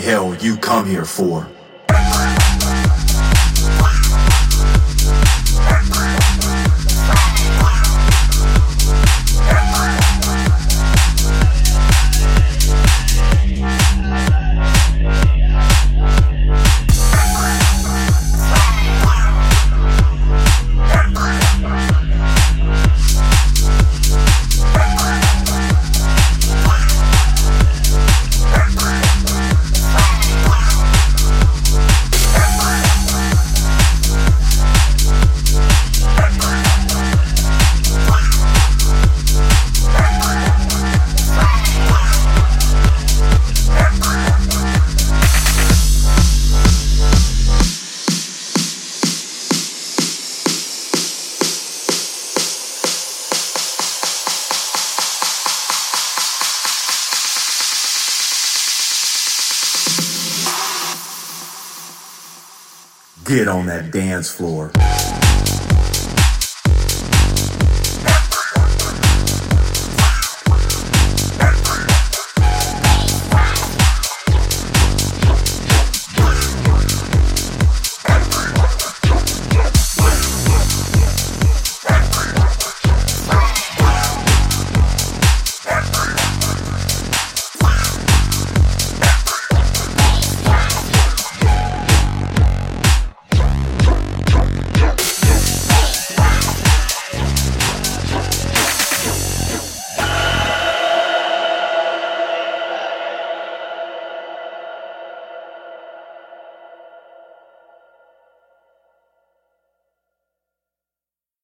hell you come here for. Get on that dance floor.